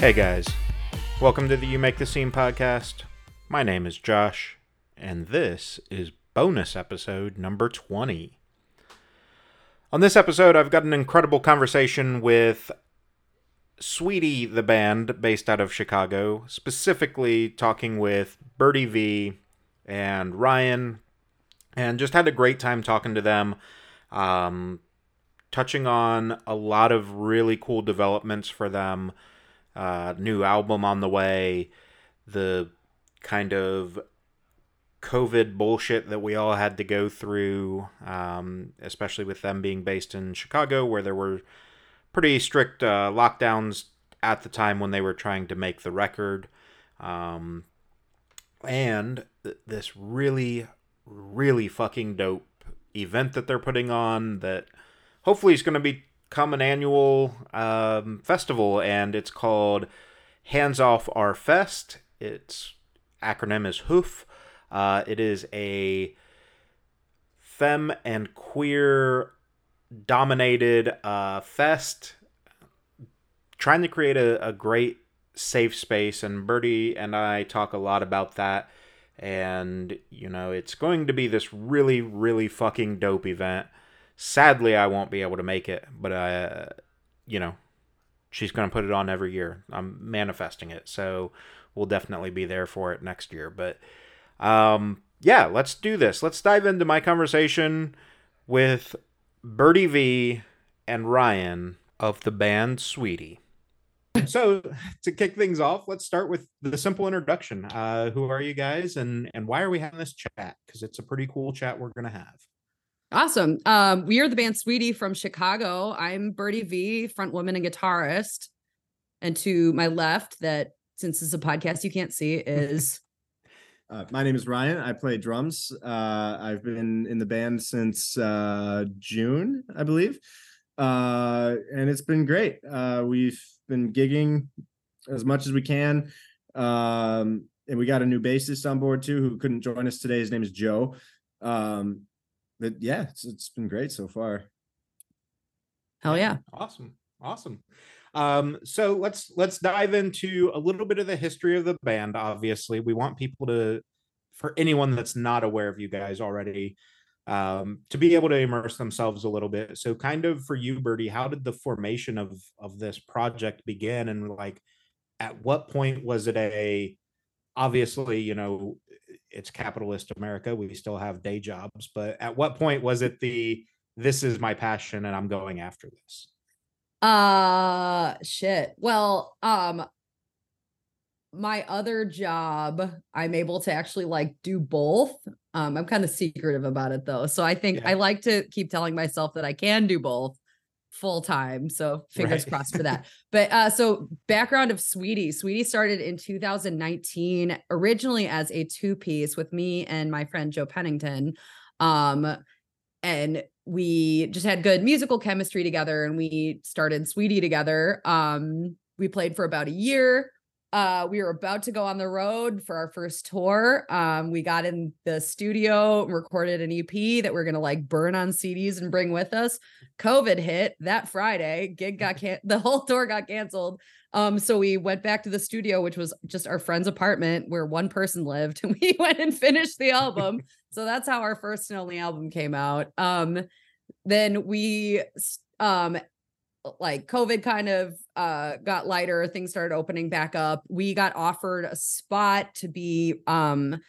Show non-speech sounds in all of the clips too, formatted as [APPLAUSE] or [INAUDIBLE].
Hey guys, welcome to the You Make the Scene podcast. My name is Josh, and this is bonus episode number 20. On this episode, I've got an incredible conversation with Sweetie, the band based out of Chicago, specifically talking with Birdie V and Ryan, and just had a great time talking to them. Um, touching on a lot of really cool developments for them uh, new album on the way, the kind of COVID bullshit that we all had to go through, um, especially with them being based in Chicago, where there were pretty strict uh, lockdowns at the time when they were trying to make the record. Um, and th- this really, really fucking dope event that they're putting on that hopefully is going to be come an annual um, festival, and it's called Hands Off Our Fest. Its acronym is HOOF. Uh, it is a femme and queer dominated uh, fest trying to create a, a great safe space and birdie and i talk a lot about that and you know it's going to be this really really fucking dope event Sadly, I won't be able to make it, but uh, you know, she's going to put it on every year. I'm manifesting it, so we'll definitely be there for it next year. But um, yeah, let's do this. Let's dive into my conversation with Birdie V and Ryan of the band Sweetie. so to kick things off, let's start with the simple introduction. Uh, who are you guys, and and why are we having this chat? Because it's a pretty cool chat we're gonna have. Awesome. Um, we are the band Sweetie from Chicago. I'm Birdie V, front woman and guitarist. And to my left, that since this is a podcast you can't see, is [LAUGHS] uh, my name is Ryan. I play drums. Uh, I've been in the band since uh, June, I believe. Uh, and it's been great. Uh, we've been gigging as much as we can. Um, and we got a new bassist on board too who couldn't join us today. His name is Joe. Um, but yeah, it's, it's been great so far. Hell yeah. Awesome. Awesome. Um, so let's let's dive into a little bit of the history of the band. Obviously, we want people to, for anyone that's not aware of you guys already, um, to be able to immerse themselves a little bit. So, kind of for you, Birdie, how did the formation of of this project begin, and like, at what point was it a obviously, you know, it's capitalist America. We still have day jobs, but at what point was it the this is my passion and I'm going after this? Uh shit. Well, um my other job, I'm able to actually like do both. Um, I'm kind of secretive about it though. So I think yeah. I like to keep telling myself that I can do both full time. So [LAUGHS] fingers right. crossed for that. [LAUGHS] But uh so background of Sweetie. Sweetie started in 2019 originally as a two piece with me and my friend Joe Pennington. Um and we just had good musical chemistry together and we started Sweetie together. Um we played for about a year uh we were about to go on the road for our first tour. Um we got in the studio and recorded an ep that we're gonna like burn on cds and bring with us. Covid hit that friday gig got [LAUGHS] can the whole tour got canceled. Um so we went back to the studio which was just our friend's apartment where one person lived [LAUGHS] and we went and finished the album. [LAUGHS] So that's how our first and only album came out. Um then we um like COVID kind of uh, got lighter, things started opening back up. We got offered a spot to be um,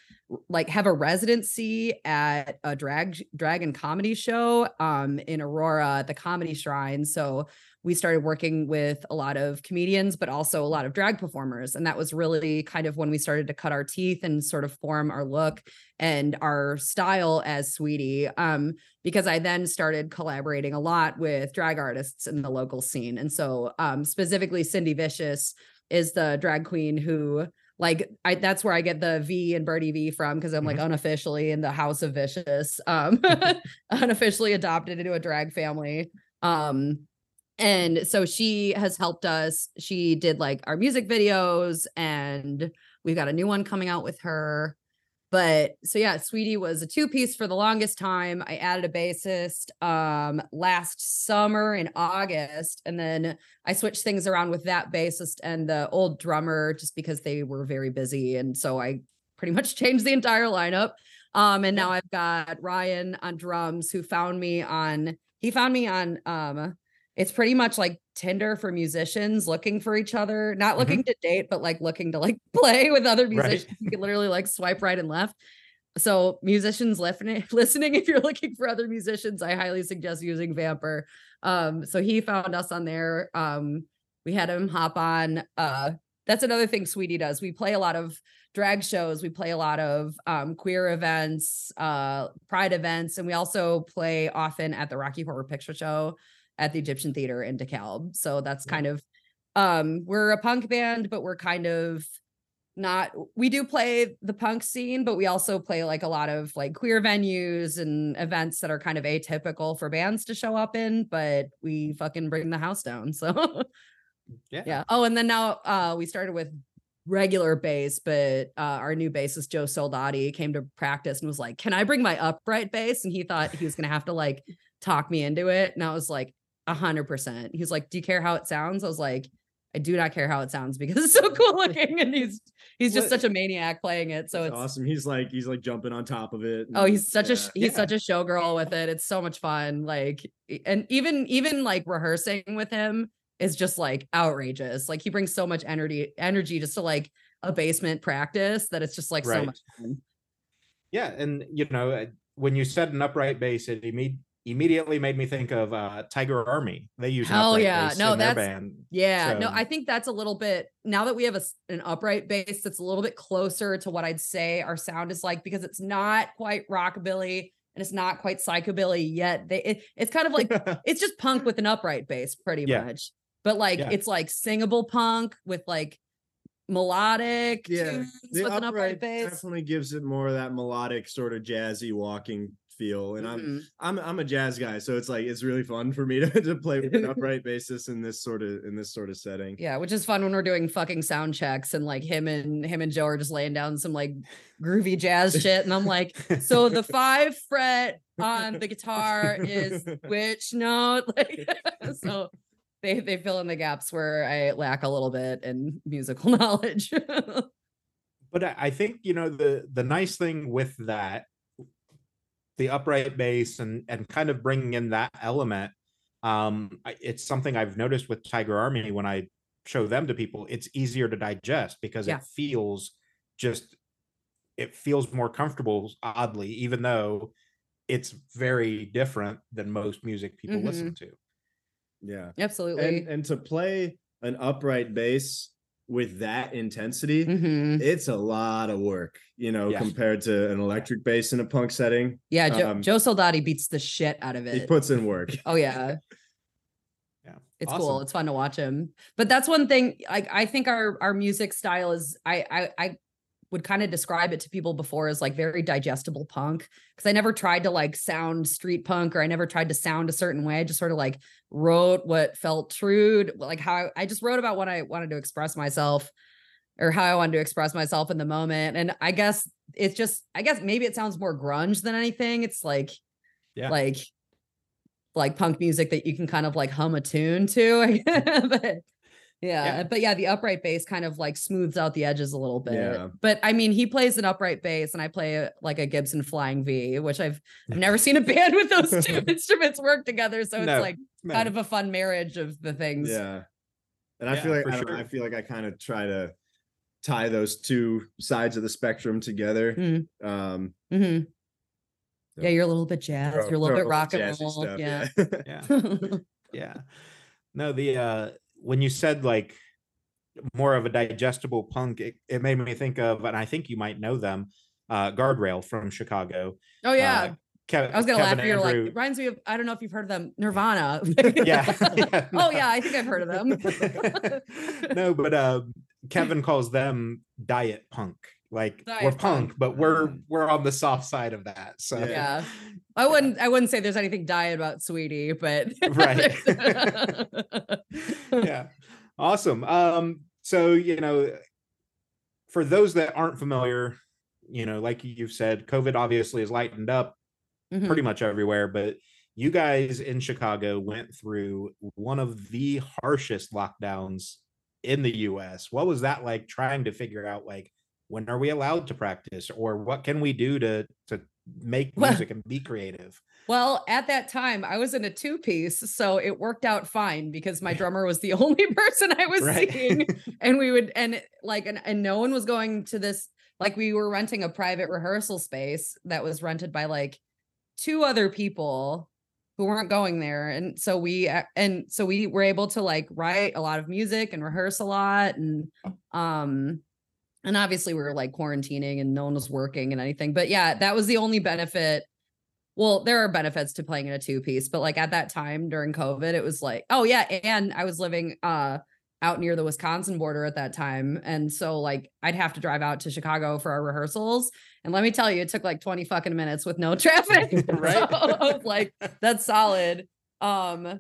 like have a residency at a drag dragon comedy show um, in Aurora the Comedy Shrine. So we started working with a lot of comedians, but also a lot of drag performers. And that was really kind of when we started to cut our teeth and sort of form our look and our style as Sweetie. Um, because I then started collaborating a lot with drag artists in the local scene. And so um, specifically Cindy Vicious is the drag queen who like I that's where I get the V and Birdie V from because I'm like mm-hmm. unofficially in the house of vicious, um [LAUGHS] [LAUGHS] unofficially adopted into a drag family. Um and so she has helped us she did like our music videos and we've got a new one coming out with her but so yeah, Sweetie was a two piece for the longest time. I added a bassist um last summer in August, and then I switched things around with that bassist and the old drummer just because they were very busy, and so I pretty much [LAUGHS] changed the entire lineup. Um, and now I've got Ryan on drums who found me on he found me on um it's pretty much like Tinder for musicians looking for each other, not Mhm. looking to date, but like looking to like [LAUGHS] play with other Right. musicians. You can literally like swipe right and left. So musicians listening, [LAUGHS] listening, if you're looking for other musicians, I highly suggest using Vampr. Um, so he found us on there. Um, we had him hop on. Uh, that's another thing Sweetie does. We play a lot of drag shows. We play a lot of um, queer events, uh, pride events, and we also play often at the Rocky Horror Picture Show at the Egyptian Theater in DeKalb. So that's Yeah. kind of um we're a punk band, but we're kind of not we do play the punk scene, but we also play like a lot of like queer venues and events that are kind of atypical for bands to show up in, but we fucking bring the house down. [LAUGHS] So Yeah. yeah. Oh, and then now uh we started with regular bass, but uh our new bassist Joe Soldati came to practice and was like, "Can I bring my upright bass?" And he thought he was gonna have to like talk me into it, and I was like, "A hundred percent." He's like, "Do you care how it sounds?" I was like, "I do not care how it sounds because it's so [LAUGHS] cool [LAUGHS] looking." And he's he's just What- such a maniac playing it. So That's it's awesome. He's like he's like jumping on top of it. Oh, he's such a yeah. sh- he's Yeah. such a showgirl with it. It's so much fun. Like, and even even like rehearsing with him is just like outrageous. Like he brings so much energy energy just to like a basement practice that it's just like so much fun. Yeah, and you know, uh, when you set an upright bass, it imme- immediately made me think of uh, Tiger Army. They use an Hell upright yeah. bass No, in their that's- band. Yeah, no, I think that's a little bit now that we have a s- an upright bass that's a little bit closer to what I'd say our sound is like because it's not quite rockabilly and it's not quite psychobilly yet. They it, it's kind of like [LAUGHS] it's just punk with an upright bass pretty Yeah. much but like Yeah. it's like singable punk with like melodic yeah, tunes the with an upright upright bass definitely gives it more of that melodic sort of jazzy walking feel. And I'm Mhm. I'm I'm a jazz guy, so it's like it's really fun for me to, to play with an [LAUGHS] upright bassist in this sort of in this sort of setting. yeah which is fun when we're doing fucking sound checks and like him and him and joe are just laying down some like groovy jazz shit and i'm like so the [LAUGHS] five fret on the guitar is [LAUGHS] which note like so they they fill in the gaps where i lack a little bit in musical knowledge but I I think you know the the nice thing with that, the upright bass and and kind of bringing in that element, um, it's something I've noticed with Tiger Army when I show them to people. It's easier to digest because Yeah. it feels just it feels more comfortable. Oddly, even though it's very different than most music people listen to. Yeah. absolutely And and to play an upright bass with that intensity, Mhm. it's a lot of work, you know, Yeah. compared to an electric bass in a punk setting. Yeah, Joe, Um, Joe Soldati beats the shit out of it. He puts in work. oh yeah, [LAUGHS] Yeah, it's cool. It's fun to watch him. But that's one thing. I I think our our music style is I I I would kind of describe it to people before as like very digestible punk because I never tried to like sound street punk or I never tried to sound a certain way. I just sort of like wrote what felt true, like how I, I just wrote about what I wanted to express myself or how I wanted to express myself in the moment. And I guess it's just I guess maybe it sounds more grunge than anything. It's like Yeah. like like punk music that you can kind of like hum a tune to. [LAUGHS] but yeah, Yeah. but yeah, the upright bass kind of like smooths out the edges a little bit. Yeah. But I mean, he plays an upright bass and I play a, like a Gibson Flying V, which I've I've [LAUGHS] never seen a band with those two [LAUGHS] instruments work together. So it's No, like no. kind of a fun marriage of the things. Yeah. And I Yeah, feel like I, sure. I feel like I kind of try to tie those two sides of the spectrum together. Mm. Um Mhm. So- Yeah, you're a little bit jazz. throw- You're a little bit rock and roll. stuff, yeah. [LAUGHS] yeah. yeah no the uh when you said like more of a digestible punk it, it made me think of and i think you might know them uh guardrail from chicago oh yeah. uh, Kev- I was gonna Kevin laugh. You're like reminds me of I don't know if you've heard of them, Nirvana. [LAUGHS] Yeah, [LAUGHS] yeah, oh yeah, I think I've heard of them. [LAUGHS] no but uh kevin calls them diet punk like we're punk punk. but we're we're on the soft side of that so Yeah. yeah. [LAUGHS] I wouldn't I wouldn't say there's anything diet about sweetie, but [LAUGHS] Right. [LAUGHS] yeah awesome um so you know for those that aren't familiar you know, like you've said, COVID obviously has lightened up Mhm. pretty much everywhere, but you guys in Chicago went through one of the harshest lockdowns in the US. What was that like trying to figure out like when are we allowed to practice or what can we do to to make Well- music and be creative? Well, at that time, I was in a two piece, so it worked out fine because my drummer was the [LAUGHS] only person I was Right. seeing, [LAUGHS] and we would and like and, and no one was going to this. Like we were renting a private rehearsal space that was rented by like two other people who weren't going there, and so we and so we were able to like write a lot of music and rehearse a lot, and um and obviously we were like quarantining and no one was working and anything but yeah that was the only benefit. Well there are benefits to playing in a two piece but like at that time during covid it was like oh yeah and i was living uh out near the wisconsin border at that time and so like i'd have to drive out to chicago for our rehearsals and let me tell you it took like 20 fucking minutes with no [LAUGHS] traffic. [LAUGHS] Right. so like that's solid. Um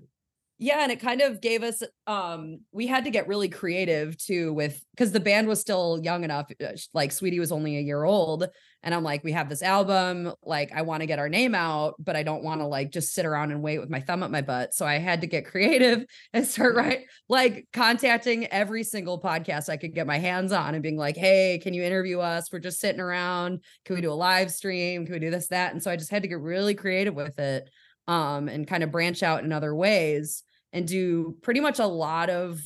yeah and it kind of gave us um we had to get really creative too with because the band was still young enough uh, like sweetie was only a year old and i'm like we have this album like i want to get our name out but i don't want to like just sit around and wait with my thumb up my butt. So i had to get [LAUGHS] creative and start right like contacting every single podcast i could get my hands on and being like hey can you interview us? We're just sitting around. Can we do a live stream? Can we do this that? And so i just had to get really creative with it um and kind of branch out in other ways and do pretty much a lot of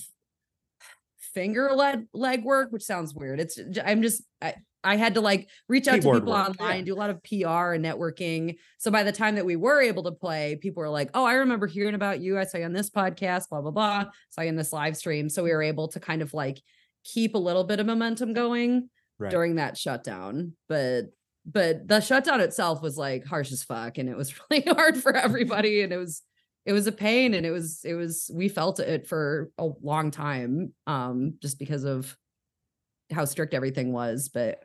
finger leg leg work which sounds weird it's I'm just i I had to like reach out Keyboard to people work, online, yeah. do a lot of PR and networking. So by the time that we were able to play, people were like, "Oh, I remember hearing about you. I saw you on this podcast, blah blah blah. Saw you in this live stream." So we were able to kind of like keep a little bit of momentum going Right. during that shutdown. But but the shutdown itself was like harsh as fuck, and it was [LAUGHS] really hard for everybody, and it was it was a pain, and it was it was we felt it for a long time, um, just because of how strict everything was. But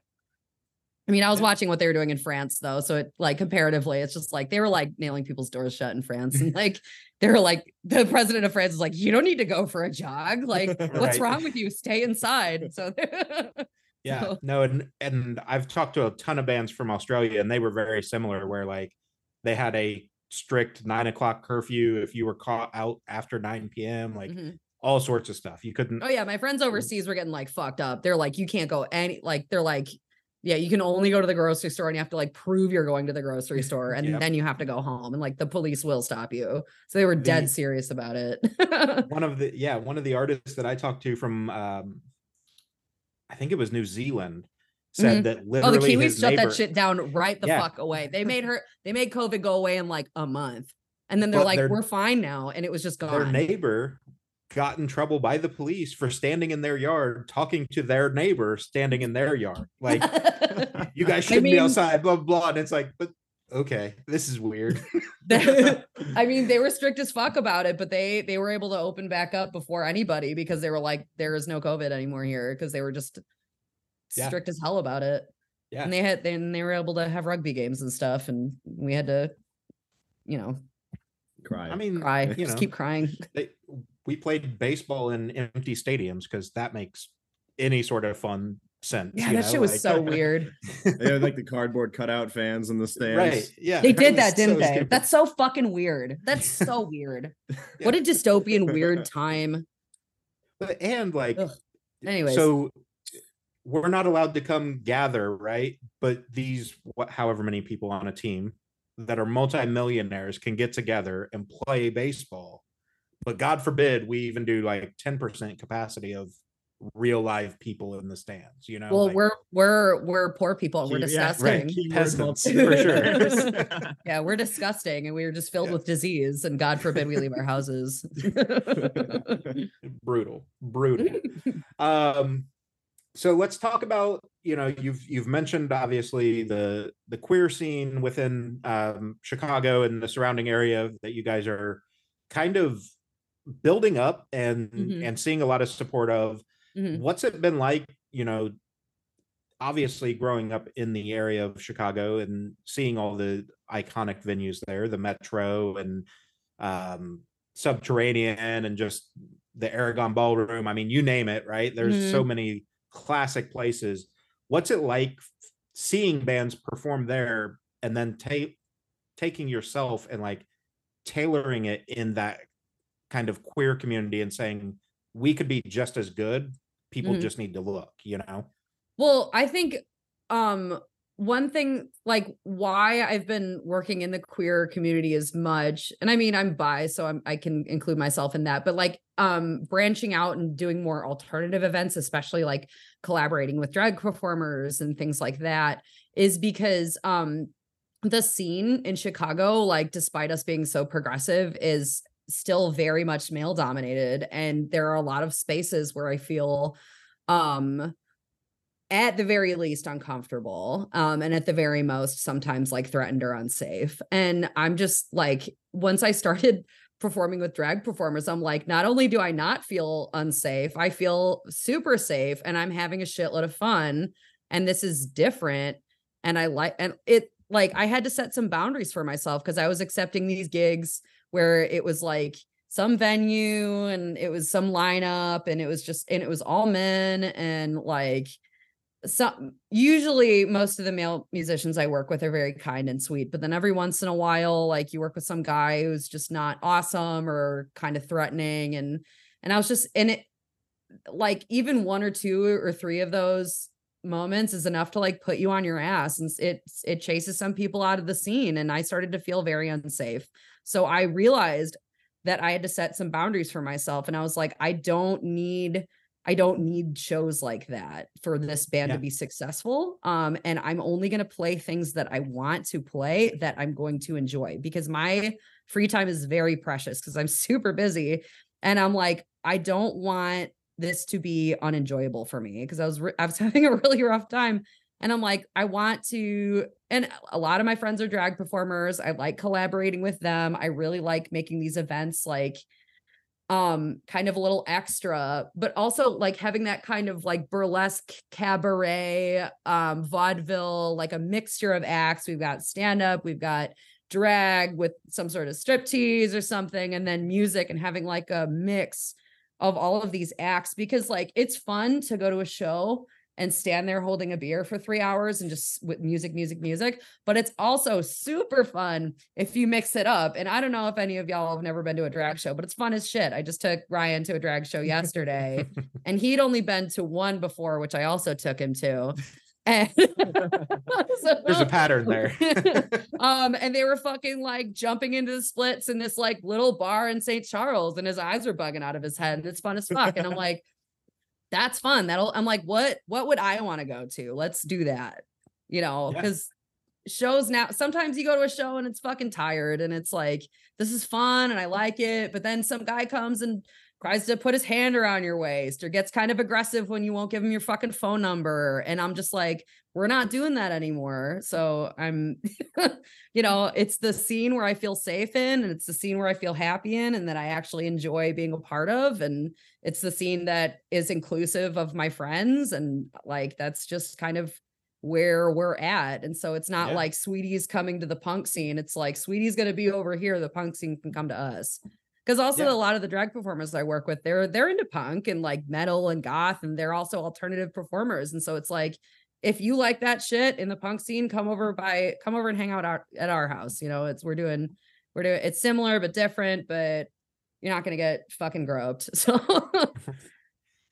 I mean, I was watching what they were doing in France though. So it like comparatively, it's just like they were like nailing people's doors shut in France. And like they were like the president of France is like, you don't need to go for a jog. Like, [LAUGHS] what's wrong with you? Stay inside. So [LAUGHS] Yeah, So- no, and and I've talked to a ton of bands from Australia, and they were very similar. Where like they had a strict nine o'clock curfew if you were caught out after nine p.m. Like Mhm. all sorts of stuff. You couldn't. Oh yeah, my friends overseas were getting like fucked up. They're like, you can't go any like they're like, yeah, you can only go to the grocery store and you have to like prove you're going to the grocery [LAUGHS] store and Yep. then you have to go home and like the police will stop you. So they were dead serious about it. One of the [LAUGHS] yeah, one of the artists that I talked to from um, I think it was New Zealand said mm-hmm. that literally. oh, the Kiwis shut neighbor, that shit down right the Yeah. fuck away. They [LAUGHS] made her they made COVID go away in like a month. And then they're But like, their- we're fine now. And it was just gone. their neighbor got in trouble by the police for standing in their yard talking to their neighbor standing in their yard. Like [LAUGHS] you guys shouldn't be mean- outside, blah blah. blah. And it's like, but okay, this is weird. [LAUGHS] I mean, they were strict as fuck about it, but they they were able to open back up before anybody because they were like, there is no COVID anymore here because they were just Yeah. strict as hell about it. Yeah. And they had then they were able to have rugby games and stuff, and we had to, you know, Cry. I mean, cry, you just know, keep crying. they, we played baseball in empty stadiums because that makes any sort of fun sense. Yeah, you that know, shit was like- so weird. [LAUGHS] they had like the cardboard cutout fans in the stands. right? Yeah, They did that, didn't so they? stupid. That's so fucking weird. That's [LAUGHS] so weird. What a dystopian weird time. But- and like Ugh. Anyways. so we're not allowed to come gather right but these what however many people on a team that are multimillionaires can get together and play baseball but god forbid we even do like 10% capacity of real live people in the stands you know Well, like we're we're we're poor people and we're Key- yeah, disgusting. right, keyword Peasants, [LAUGHS] for sure. [LAUGHS] Yeah, we're disgusting and we were just filled Yeah. with disease and God forbid we leave our houses. [LAUGHS] brutal brutal um so let's talk about you know you've you've mentioned obviously the the queer scene within um chicago and the surrounding area that you guys are kind of building up and Mhm. and seeing a lot of support of Mhm. what's it been like you know obviously growing up in the area of chicago and seeing all the iconic venues there the metro and um subterranean and just the aragon ballroom i mean you name it right there's so many classic places. What's it like seeing bands perform there and then ta- taking yourself and like tailoring it in that kind of queer community and saying we could be just as good. People Mhm. just need to look you know? Well, I think um one thing like why I've been working in the queer community as much, and I mean I'm bi, so I'm I can include myself in that, but like um branching out and doing more alternative events, especially like collaborating with drag performers and things like that, is because um the scene in Chicago, like despite us being so progressive, is still very much male dominated. And there are a lot of spaces where I feel um at the very least uncomfortable um and at the very most sometimes like threatened or unsafe. And i'm just like once i started [LAUGHS] performing with drag performers i'm like not only do i not feel unsafe i feel super safe and i'm having a shitload of fun and this is different and i like and it like i had to set some boundaries for myself because i was accepting these gigs where it was like some venue and it was some lineup and it was just and it was all men and like some usually most of the male musicians I work with are very kind and sweet, but then every once in a while, like you work with some guy who's just not awesome or kind of threatening. And and I was just in it like even one or two or three of those moments is enough to like put you on your ass and it it chases some people out of the scene and I started to feel very unsafe. So I realized that I had to set some boundaries for myself and I was like I don't need I don't need shows like that for this band Yeah. to be successful. Um, and I'm only going to play things that I want to play that I'm going to enjoy because my free time is very precious because I'm [LAUGHS] super busy. And I'm like, I don't want this to be unenjoyable for me because I was re- I was [LAUGHS] having a really rough time. And I'm like, I want to, and a lot of my friends are drag performers. I like collaborating with them. I really like making these events like um kind of a little extra but also like having that kind of like burlesque cabaret um vaudeville like a mixture of acts. We've got stand up we've got drag with some sort of striptease or something and then music and having like a mix of all of these acts because like it's fun to go to a show and stand there holding a beer for 3 hours and just with music music music but it's also super fun if you mix it up. And I don't know if any of y'all have never been to a drag show, but it's fun as shit. I just took Ryan to a drag show [LAUGHS] yesterday [LAUGHS] and he'd only been to one before, which I also took him to. [LAUGHS] And So- there's a pattern there um, and they were fucking like jumping into the splits in this like little bar in St. Charles, and his eyes were bugging out of his head, and it's fun as fuck. And I'm like, that's fun. That'll I'm like, what what would I want to go to? Let's do that. You know, Yeah. because shows now sometimes you go to a show and it's fucking tired and it's like this is fun and I like it, but then some guy comes and tries to put his hand around your waist or gets kind of aggressive when you won't give him your fucking phone number. And I'm just like, we're not doing that anymore. So I'm, [LAUGHS] you know, it's the scene where I feel safe in and it's the scene where I feel happy in and that I actually enjoy being a part of. And it's the scene that is inclusive of my friends. And like, that's just kind of where we're at. And so it's not Yeah. like Sweetie's coming to the punk scene. It's like Sweetie's going to be over here. The punk scene can come to us. Because also Yeah. a lot of the drag performers I work with, they're they're into punk and like metal and goth, and they're also alternative performers. And so it's like, if you like that shit in the punk scene, come over by come over and hang out our, at our house. You know, it's we're doing we're doing it's similar but different, but you're not gonna get fucking groped. [LAUGHS] So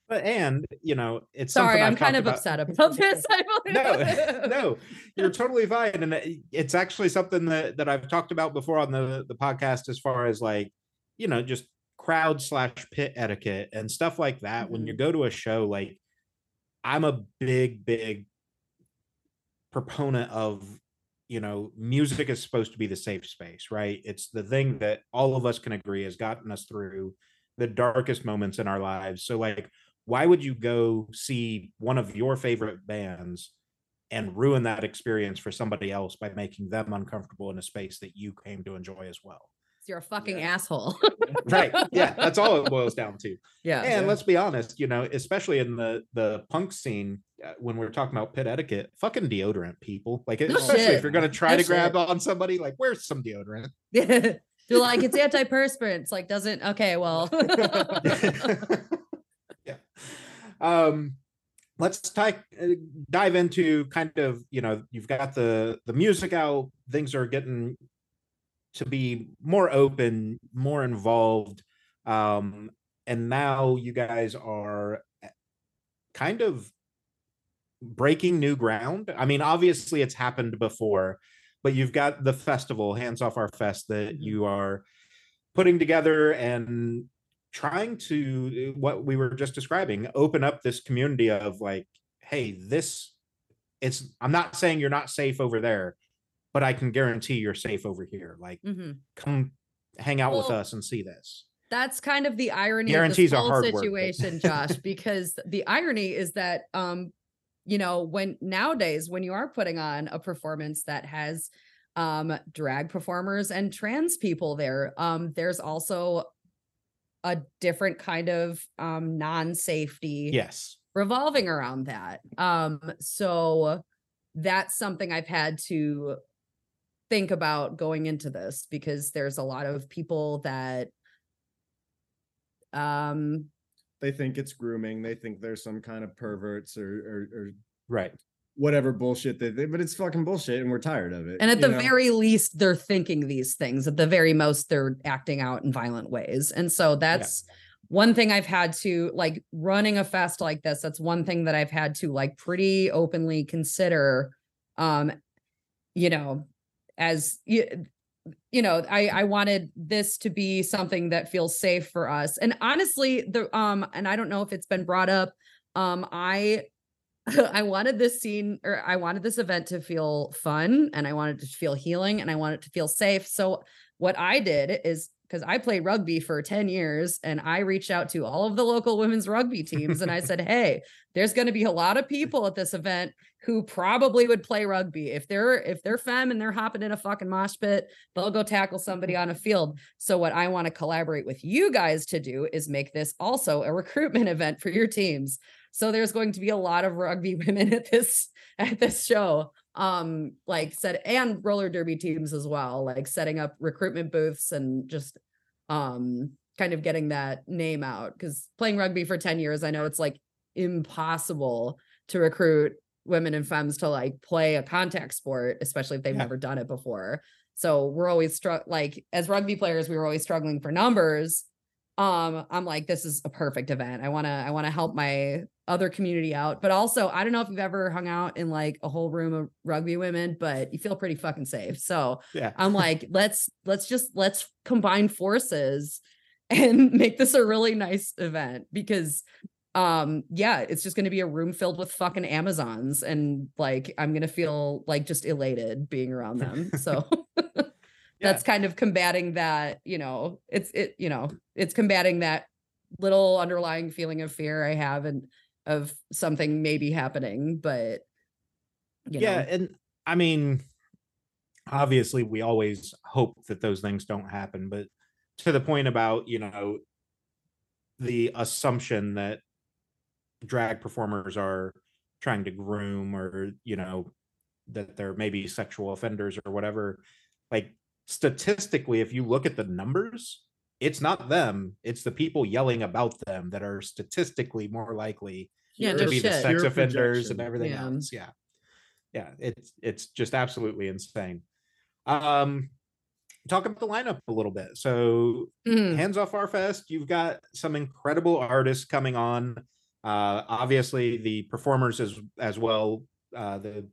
but and you know it's sorry, I'm I've kind of about- upset [LAUGHS] about this. I no [LAUGHS] no you're totally fine and it's actually something that that i've talked about before on the the podcast as far as like you know just crowd slash pit etiquette and stuff like that when you Mhm. go to a show like i'm a big big proponent of you know music is supposed to be the safe space right? It's the thing that all of us can agree has gotten us through the darkest moments in our lives. So like why would you go see one of your favorite bands and ruin that experience for somebody else by making them uncomfortable in a space that you came to enjoy as well You're a fucking Yeah. asshole. [LAUGHS] right yeah that's all it boils down to yeah. and Yeah. let's be honest you know especially in the the punk scene uh, when we're talking about pit etiquette fucking deodorant people like No especially shit. if you're going to try No to grab on somebody like where's some deodorant [LAUGHS] Yeah. They're like, it's antiperspirant. It's like, doesn't okay, well. [LAUGHS] yeah um let's type, uh, dive into kind of you know you've got the the music out things are getting to be more open more involved um and now you guys are eh, kind of breaking new ground i mean obviously it's happened before but you've got the festival hands off our fest that Mhm. you are putting together and trying to uh, what we were just describing open up this community of like hey this it's i'm not saying you're not safe over there but i can guarantee you're safe over here like Mhm. come hang out with us and see this that's kind of the irony Guarantees of this whole hard work, but- situation, Josh, [LAUGHS] because the irony is that um, you know, when nowadays when you are putting on a performance that has um drag performers and trans people there, um, there's also a different kind of um non-safety yes revolving around that. Um, so that's something I've had to think about going into this because there's a lot of people that um They think it's grooming. They think there's some kind of perverts or or, or right whatever bullshit that they, but it's fucking bullshit, and we're tired of it. and at the know? very least they're thinking these things at the very most they're acting out in violent ways and so that's one thing i've had to like running a fest like this that's one thing that i've had to like pretty openly consider um you know as you you know i i wanted this to be something that feels safe for us and honestly the um and i don't know if it's been brought up um i [LAUGHS] I wanted this scene or I wanted this event to feel fun and I wanted to feel healing and I wanted to feel safe. So what I did is because I played rugby for 10 years and I reached out to all of the local women's rugby teams and I said, [LAUGHS] Hey, there's going to be a lot of people at this event who probably would play rugby. If they're if they're femme and they're hopping in a fucking mosh pit, they'll go tackle somebody on a [LAUGHS] field. So what I want to collaborate with you guys to do is make this also a recruitment [LAUGHS] event for your teams. So there's going to be a lot of rugby women at this at this show. Um, like said and roller derby teams as well, like setting up recruitment booths and just um kind of getting that name out because playing rugby for 10 years, I know it's like impossible to recruit women and femmes to like play a contact sport, especially if they've Yeah. never done it before. So we're always struck like as rugby players, we were always struggling for numbers. Um, I'm like, this is a perfect event. I want to, I want to help my other community out. But also, I don't know if you've ever hung out in like a whole room of rugby women, but you feel pretty fucking safe. So yeah I'm like, let's let's just let's combine forces [LAUGHS] and make this a really nice event because um yeah, it's just going to be a room filled with fucking amazons and like I'm going to feel like just elated being around [LAUGHS] them. So [LAUGHS] that's kind of combating that, you know, it's it you know, it's combating that little underlying feeling of fear I have and of something maybe happening, but you yeah know, and i mean obviously we always hope that those things don't happen but to the point about you know the assumption that drag performers are trying to groom or you know that they're maybe sexual offenders or whatever like statistically if you look at the numbers it's not them it's the people yelling about them that are statistically more likely Yeah, to no be the sex Pure offenders and everything Yeah. else yeah. Yeah it's it's just absolutely insane. Um talk about the lineup a little bit. So Mhm. hands off our fest you've got some incredible artists coming on. Uh obviously the performers as as well uh the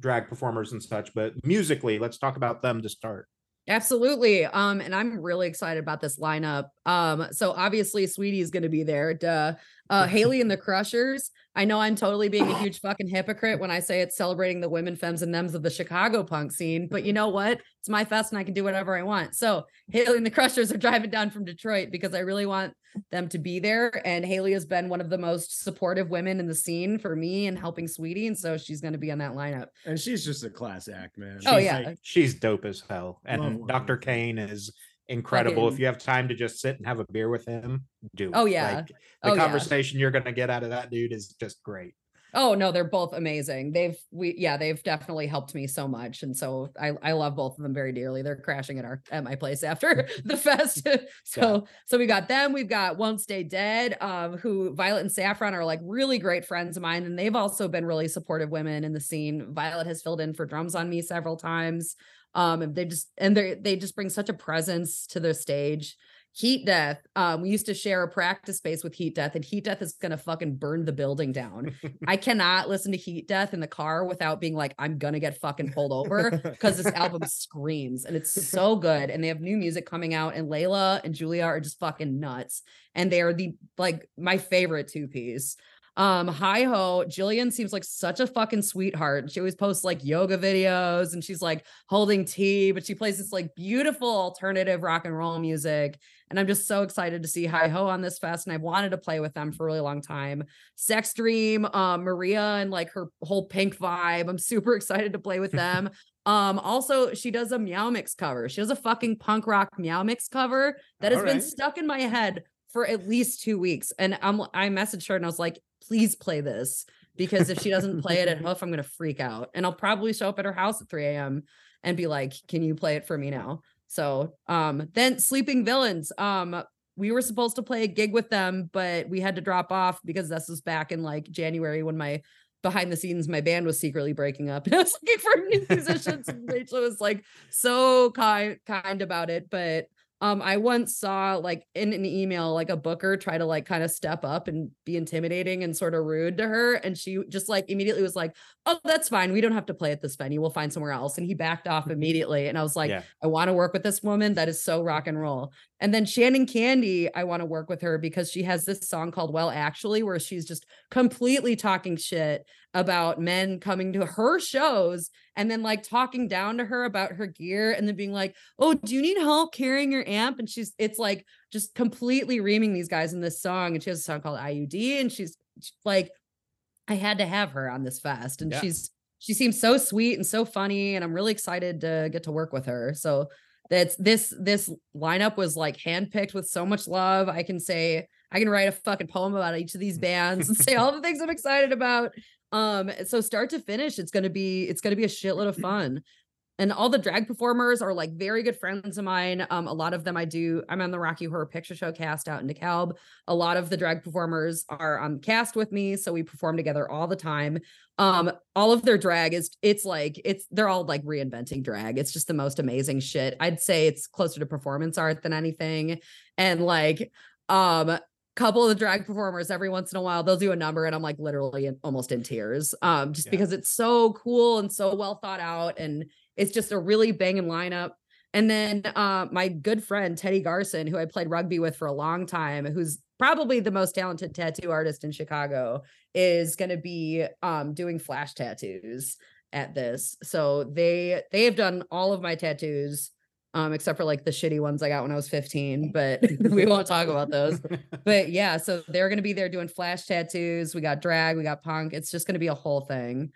drag performers and such but musically let's talk about them to start Absolutely. Um, and I'm really excited about this lineup. Um, so obviously Sweetie is gonna be there. Duh. Uh Haley and the Crushers. I know I'm totally being a huge fucking hypocrite when I say it's celebrating the women, femmes, and thems of the Chicago punk scene, but you know what? It's my fest and I can do whatever I want. So Haley and the Crushers are driving down from Detroit because I really want them to be there. And Haley has been one of the most supportive women in the scene for me and helping Sweetie. And so she's gonna be on that lineup. and she's just a class act, man. Oh, She's yeah. like- she's dope as hell and her. dr kane is incredible if you have time to just sit and have a beer with him do Oh, yeah. like, the Oh, yeah. conversation you're gonna get out of that dude is just great Oh no, they're both amazing. They've we yeah, they've definitely helped me so much. And so I I love both of them very dearly. They're crashing at our at my place after [LAUGHS] [LAUGHS] the fest. [LAUGHS] so yeah. so we got them. We've got Won't Stay Dead, um, who Violet and Saffron are like really great friends of mine. And they've also been really supportive women in the scene. Violet has filled in for drums on me several times. Um, and they just and they they just bring such a presence to the stage. Heat Death. Um, we used to share a practice space with Heat Death, and Heat Death is gonna fucking burn the building down. I [LAUGHS] cannot listen to Heat Death in the car without being like, I'm gonna get fucking pulled over because this album [LAUGHS] screams and it's so good. And they have new music coming out, and Layla and Julia are just fucking nuts. And they are the like my favorite two piece. Um, hi ho, Jillian seems like such a fucking sweetheart. She always posts like yoga videos and she's like holding tea, but she plays this like beautiful alternative rock and roll music. And I'm just so excited to see Hi Ho on this fest. And I've wanted to play with them for a really long time. Sex Dream, um, Maria and like her whole pink vibe. I'm super [LAUGHS] excited to play with them. Um, also, she does a Meow Mix cover. She does a fucking punk rock Meow Mix cover that has been stuck in my head for at least two weeks. And I'm I messaged her and I was like, please play this because if she doesn't play it at [LAUGHS] Hoof, I'm gonna freak out. And I'll probably show up at her house at 3 a.m. and be like, Can you play it for me now? So um then Sleeping Villains. Um we were supposed to play a gig with them, but we had to drop off because this was back in like January when my behind the scenes my band was secretly breaking up [LAUGHS] and I was looking for new musicians and Rachel was like so kind kind about it but um, I once saw like in an email, like a booker try to like kind of step up and be intimidating and sort of rude to her. And she just like immediately was like, Oh, that's fine. We don't have to play at this venue. We'll find somewhere else. And he backed off immediately. And I was like, yeah. I want to work with this woman. That is so rock and roll. And then Shannon Candy, I want to work with her because she has this song called Well Actually, where she's just completely talking shit about men coming to her shows and then like talking down to her about her gear and then being like, Oh, do you need help carrying your amp? And she's, it's like just completely reaming these guys in this song. And she has a song called IUD. And she's like, I had to have her on this fest. And yeah. she's, she seems so sweet and so funny. And I'm really excited to get to work with her. So, that's this this lineup was like handpicked with so much love. I can say I can write a fucking poem about each of these [LAUGHS] bands and say all the things I'm excited about. Um, so start to finish, it's gonna be it's gonna be a shitload of [CLEARS THROAT] fun and all the drag performers are like very good friends of mine. Um, a lot of them I do. I'm on the Rocky Horror Picture Show cast out in DeKalb. A lot of the drag performers are on cast with me, so we perform together all the time. Um, all of their drag is it's like it's they're all like reinventing drag. It's just the most amazing shit. I'd say it's closer to performance art than anything. And like, um, couple of the drag performers every once in a while they'll do a number and i'm like literally in, almost in tears um just yeah. because it's so cool and so well thought out and it's just a really banging lineup. And then uh, my good friend Teddy Garson, who I played rugby with for a long time, who's probably the most talented tattoo artist in Chicago, is going to be um, doing flash tattoos at this. So they they have done all of my tattoos, um, except for like the shitty ones I got when I was 15, but [LAUGHS] [LAUGHS] we won't talk about those. [LAUGHS] But yeah, so they're going to be there doing flash tattoos. We got drag, we got punk. It's just going to be a whole thing.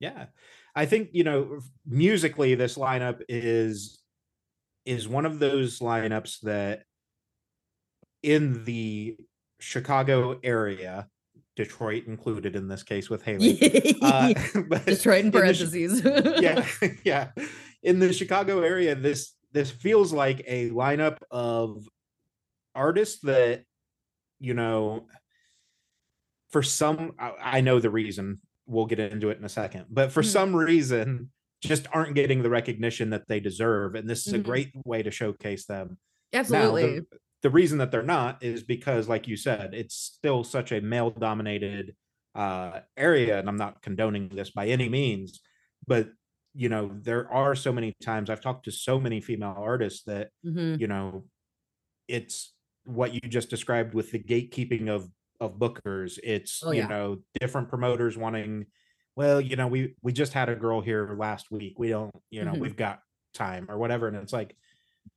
Yeah. I think you know musically this lineup is is one of those lineups that in the Chicago area, Detroit included in this case with Haley. uh, Detroit in parentheses. Yeah, yeah. In the Chicago area, this this feels like a lineup of artists that you know for some I, I know the reason we'll get into it in a second. But for mm-hmm. some reason, just aren't getting the recognition that they deserve. And this is mm-hmm. a great way to showcase them. Absolutely. Now, the, the, reason that they're not is because, like you said, it's still such a male dominated uh, area. And I'm not condoning this by any means, but you know, there are so many times I've talked to so many female artists that, mm-hmm. you know, it's what you just described with the gatekeeping of of bookers. It's oh, you yeah. know different promoters wanting well you know we we just had a girl here last week. We don't you know mm-hmm. we've got time or whatever and it's like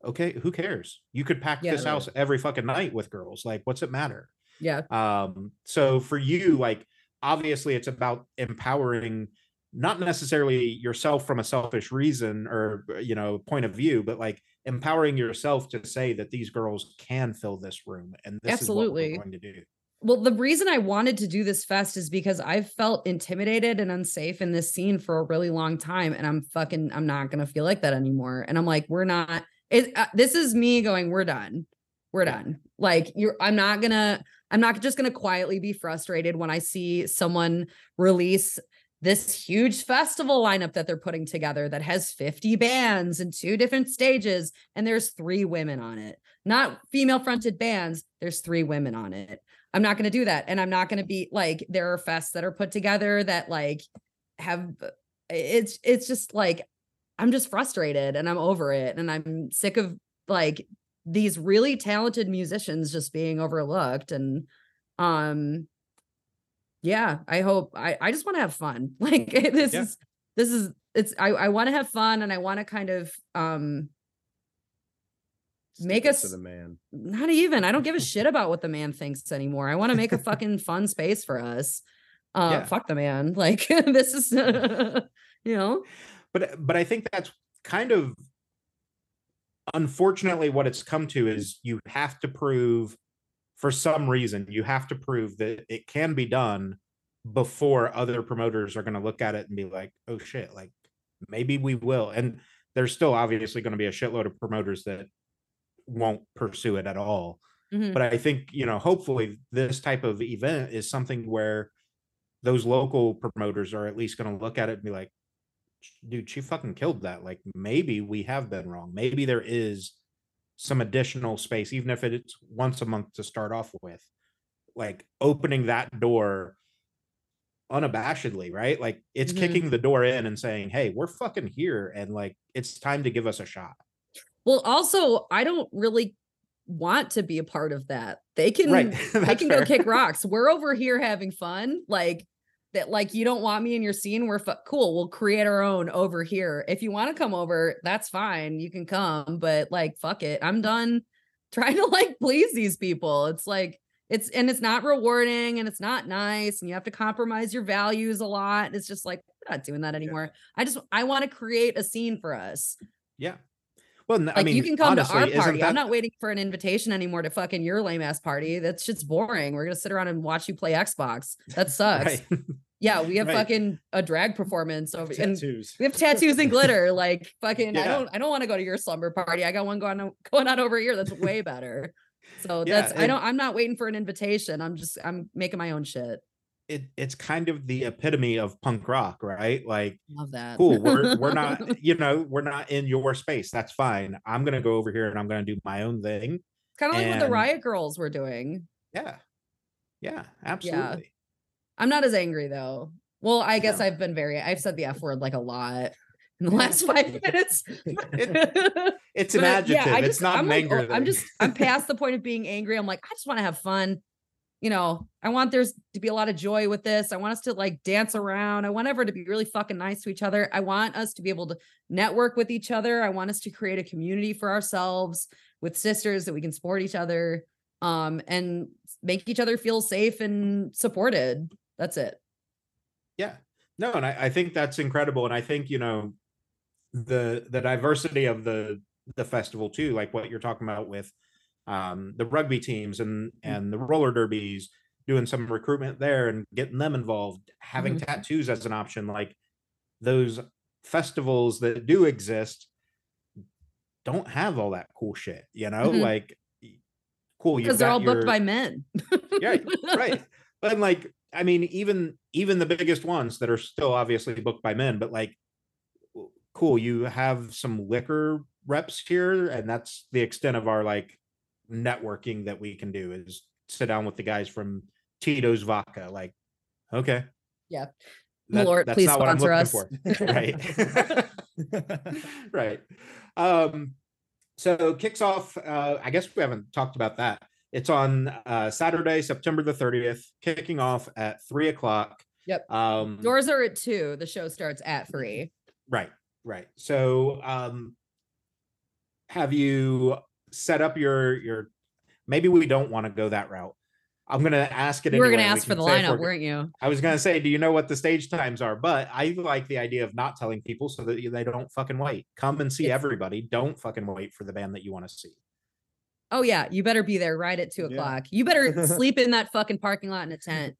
okay who cares? You could pack yeah, this house every fucking night with girls. Like what's it matter? Yeah. Um so for you like obviously it's about empowering not necessarily yourself from a selfish reason or you know point of view but like empowering yourself to say that these girls can fill this room and this absolutely is what we're going to do well, the reason I wanted to do this fest is because I've felt intimidated and unsafe in this scene for a really long time. And I'm fucking, I'm not going to feel like that anymore. And I'm like, we're not, it, uh, this is me going, we're done. We're done. Like, you're, I'm not going to, I'm not just going to quietly be frustrated when I see someone release this huge festival lineup that they're putting together that has 50 bands and two different stages and there's three women on it. Not female fronted bands there's three women on it. I'm not going to do that and i'm not going to be like there are fests that are put together that like have it's it's just like i'm just frustrated and i'm over it and i'm sick of like these really talented musicians just being overlooked and um yeah i hope i i just want to have fun [LAUGHS] like this Yeah. is this is it's i i want to have fun and i want to kind of um Make Stick it us- to the man. not even i don't give a [LAUGHS] shit about what the man thinks anymore i want to make a fucking fun space for us uh Yeah. fuck the man [LAUGHS] like this is you know but but I think that's kind of unfortunately what it's come to is you have to prove for some reason you have to prove that it can be done before other promoters are going to look at it and be like oh shit like maybe we will. And there's still obviously going to be a shitload of promoters that won't pursue it at all. Mhm. but i think you know hopefully this type of event is something where those local promoters are at least going to look at it and be like dude she fucking killed that. Like maybe we have been wrong. Maybe there is some additional space even if it's once a month to start off with like opening that door unabashedly right like it's Mhm. kicking the door in and saying hey we're fucking here and like it's time to give us a shot well also i don't really want to be a part of that they can right [LAUGHS] they can go kick rocks. We're over here having fun. Like that, like you don't want me in your scene. We're fu- cool. We'll create our own over here. If you want to come over, that's fine. You can come, but like, fuck it. I'm done [LAUGHS] trying to like please these people. It's like, it's and it's not rewarding and it's not nice and you have to compromise your values a lot. It's just like, I'm not doing that anymore. I just, I want to create a scene for us. yeah well Like i mean you can come honestly, to our party. that- I'm not waiting for an invitation anymore to fucking your lame ass party. That's just boring. We're gonna sit around and watch you play Xbox. That [LAUGHS] sucks. right Yeah, we have Right. fucking a drag performance over and Tattoos. we have tattoos and glitter. Like fucking, I don't I don't want to go to your slumber party. I got one going on going on over here that's way better. So Yeah, that's I don't I'm not waiting for an invitation. I'm just I'm making my own shit. It, it's kind of the epitome of punk rock right like Love that. cool we're we're not [LAUGHS] you know we're not in your space that's fine i'm gonna go over here and i'm gonna do my own thing kind of like what the riot girls were doing. yeah yeah absolutely I'm not as angry though. Well, I guess No. I've been very I've said the F word like a lot in the last five [LAUGHS] minutes. [LAUGHS] it's an adjective I it's not I'm an like, anger oh, I'm just I'm past the point of being angry. I'm like, I just want to have fun. You know, I want there's to be a lot of joy with this. I want us to like dance around. I want everyone to be really fucking nice to each other. I want us to be able to network with each other. I want us to create a community for ourselves with sisters that we can support each other um and make each other feel safe and supported. That's it. yeah no and I, I think that's incredible and i think you know the the diversity of the the festival too like what you're talking about with um the rugby teams and and the roller derbies doing some recruitment there and getting them involved having Mhm. tattoos as an option like those festivals that do exist don't have all that cool shit you know Mhm. like cool Because they're all booked by men. yeah [LAUGHS] right but like i mean even even the biggest ones that are still obviously booked by men but like cool you have some liquor reps here and that's the extent of our like networking that we can do is sit down with the guys from tito's vodka like okay Yeah. That- that's please not what I'm sponsor us. [LAUGHS] right [LAUGHS] right um so kicks off uh i guess we haven't talked about that it's on uh saturday september the 30th kicking off at three o'clock Yep. um Doors are at two. The show starts at three. right right so um have you set up your your maybe we don't want to go that route i'm gonna ask it You were anyway. gonna We ask for the lineup, we're- weren't you? I was gonna say, do you know what the stage times are? But I like the idea of not telling people so that they don't fucking wait. Come and see It's- everybody. Don't fucking wait for the band that you want to see. Oh yeah, you better be there right at two Yeah. o'clock. You better [LAUGHS] sleep in that fucking parking lot in a tent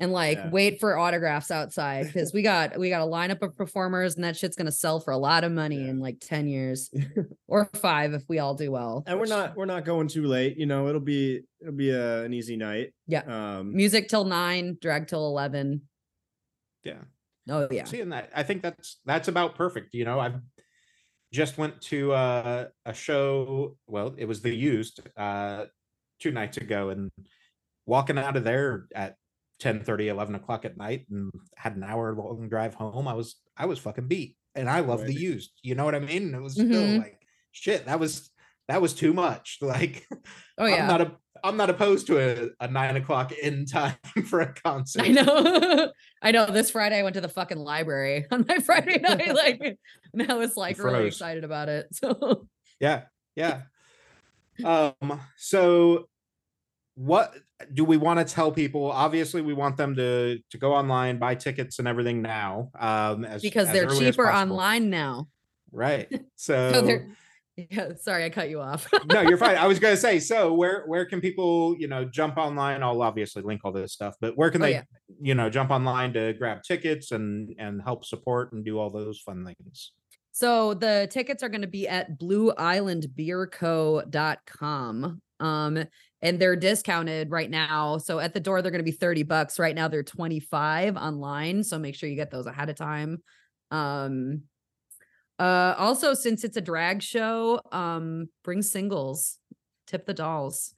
and like Yeah. wait for autographs outside because we got we got a lineup of performers and that shit's gonna sell for a lot of money Yeah. in like 10 years [LAUGHS] or five if we all do well. and we're not we're not going too late. You know, it'll be it'll be a, an easy night. Yeah. Um. music till nine, drag till eleven. Yeah. Oh yeah. seeing that i think that's that's about perfect you know i've just went to uh, a show well it was the used uh two nights ago and walking out of there at 10 30 11 o'clock at night and had an hour long drive home i was i was fucking beat and i love the Right. used you know what i mean it was still Mhm. like shit that was that was too much [LAUGHS] like Oh yeah. i'm not a i'm not opposed to a, a nine o'clock in time [LAUGHS] for a [LAUGHS] concert I know. I know. This Friday I went to the fucking library on my Friday night. Like, and I was like really excited about it. So Yeah, yeah. um, so what do we want to tell people? Obviously, we want them to to go online, buy tickets and everything now. Um, as because as they're cheaper online now. right? [LAUGHS] So So, yeah, sorry, I cut you off. [LAUGHS] no, you're fine. I was gonna say, so [LAUGHS] where where can people, you know, jump online? I'll obviously link all this stuff, but where can Oh, they, yeah. you know, jump online to grab tickets and and help support and do all those fun things? So the tickets are going to be at blueislandbeerco.com. Um, and they're discounted right now. So at the door, they're going to be 30 bucks. Right now, they're 25 online. So make sure you get those ahead of time. Um, uh, also, since it's a drag show, um, bring singles, tip the dolls.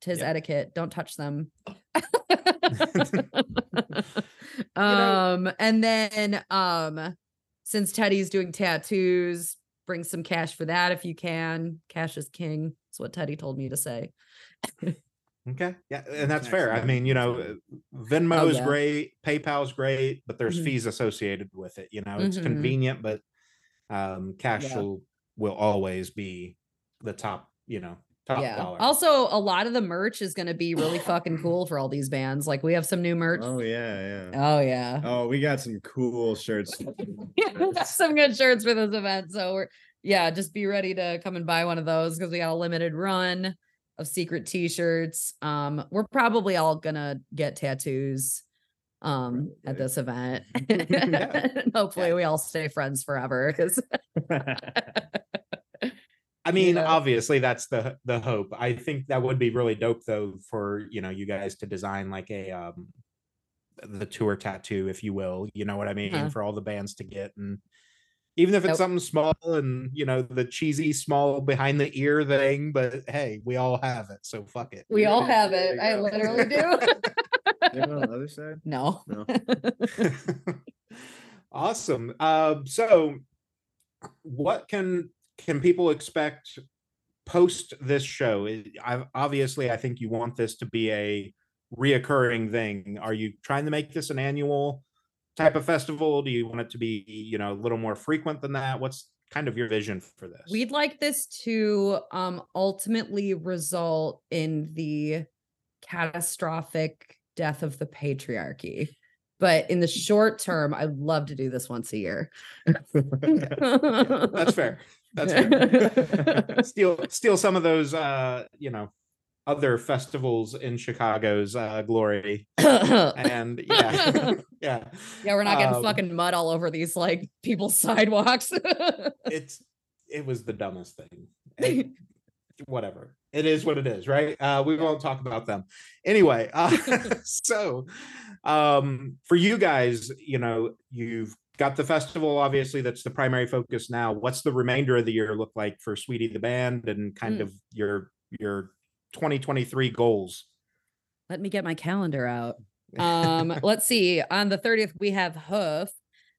Tis Yeah. etiquette. Don't touch them. [LAUGHS] [LAUGHS] um, and then um, since Teddy's doing tattoos, bring some cash for that if you can. Cash is king. That's what Teddy told me to say. Okay. Yeah, and that's fair. I mean, you know, Venmo Oh, is yeah. great, PayPal's great, but there's Mhm. fees associated with it. You know, it's Mhm. convenient, but um, cash Yeah. will will always be the top. You know, top yeah. dollar. Also, a lot of the merch is going to be really fucking cool for all these bands. Like we have some new merch. Oh yeah, yeah. Oh yeah. Oh, we got some cool shirts. yeah, [LAUGHS] we got some good shirts for this event. So we're yeah, just be ready to come and buy one of those because we got a limited run of secret t-shirts. Um, we're probably all gonna get tattoos um at this event. [LAUGHS] Yeah. [LAUGHS] Hopefully Yeah. we all stay friends forever because [LAUGHS] I mean, know? obviously that's the the hope. I think that would be really dope though for, you know, you guys to design like a um the tour tattoo, if you will. You know what I mean? Uh-huh. For all the bands to get and even if it's Nope. something small and you know the cheesy small behind the ear thing, but hey, we all have it, so fuck it. we all have it. I go. literally [LAUGHS] do. [LAUGHS] Anyone on the other side? no. No. [LAUGHS] awesome. Um, so what can can people expect post this show? I- I obviously I think you want this to be a reoccurring thing. Are you trying to make this an annual type of festival? Do you want it to be, you know, a little more frequent than that? What's kind of your vision for this? We'd like this to um ultimately result in the catastrophic death of the patriarchy. But in the short term, I'd love to do this once a year. [LAUGHS] That's fair. That's fair. [LAUGHS] steal steal some of those uh, you know, other festivals in Chicago's uh glory. [COUGHS] yeah, And [LAUGHS] yeah. yeah. we're not getting Um, fucking mud all over these like people's [LAUGHS] sidewalks. [LAUGHS] it's it was the dumbest thing. It- whatever. It is what it is, right? Uh we won't talk about them. Anyway, uh so um for you guys, you know, you've got the festival obviously that's the primary focus now. What's the remainder of the year look like for Sweetie the band and kind Mm. of your your 2023 goals? Let me get my calendar out. [LAUGHS] Um, [LAUGHS] let's see. On the 30th, we have Hoof.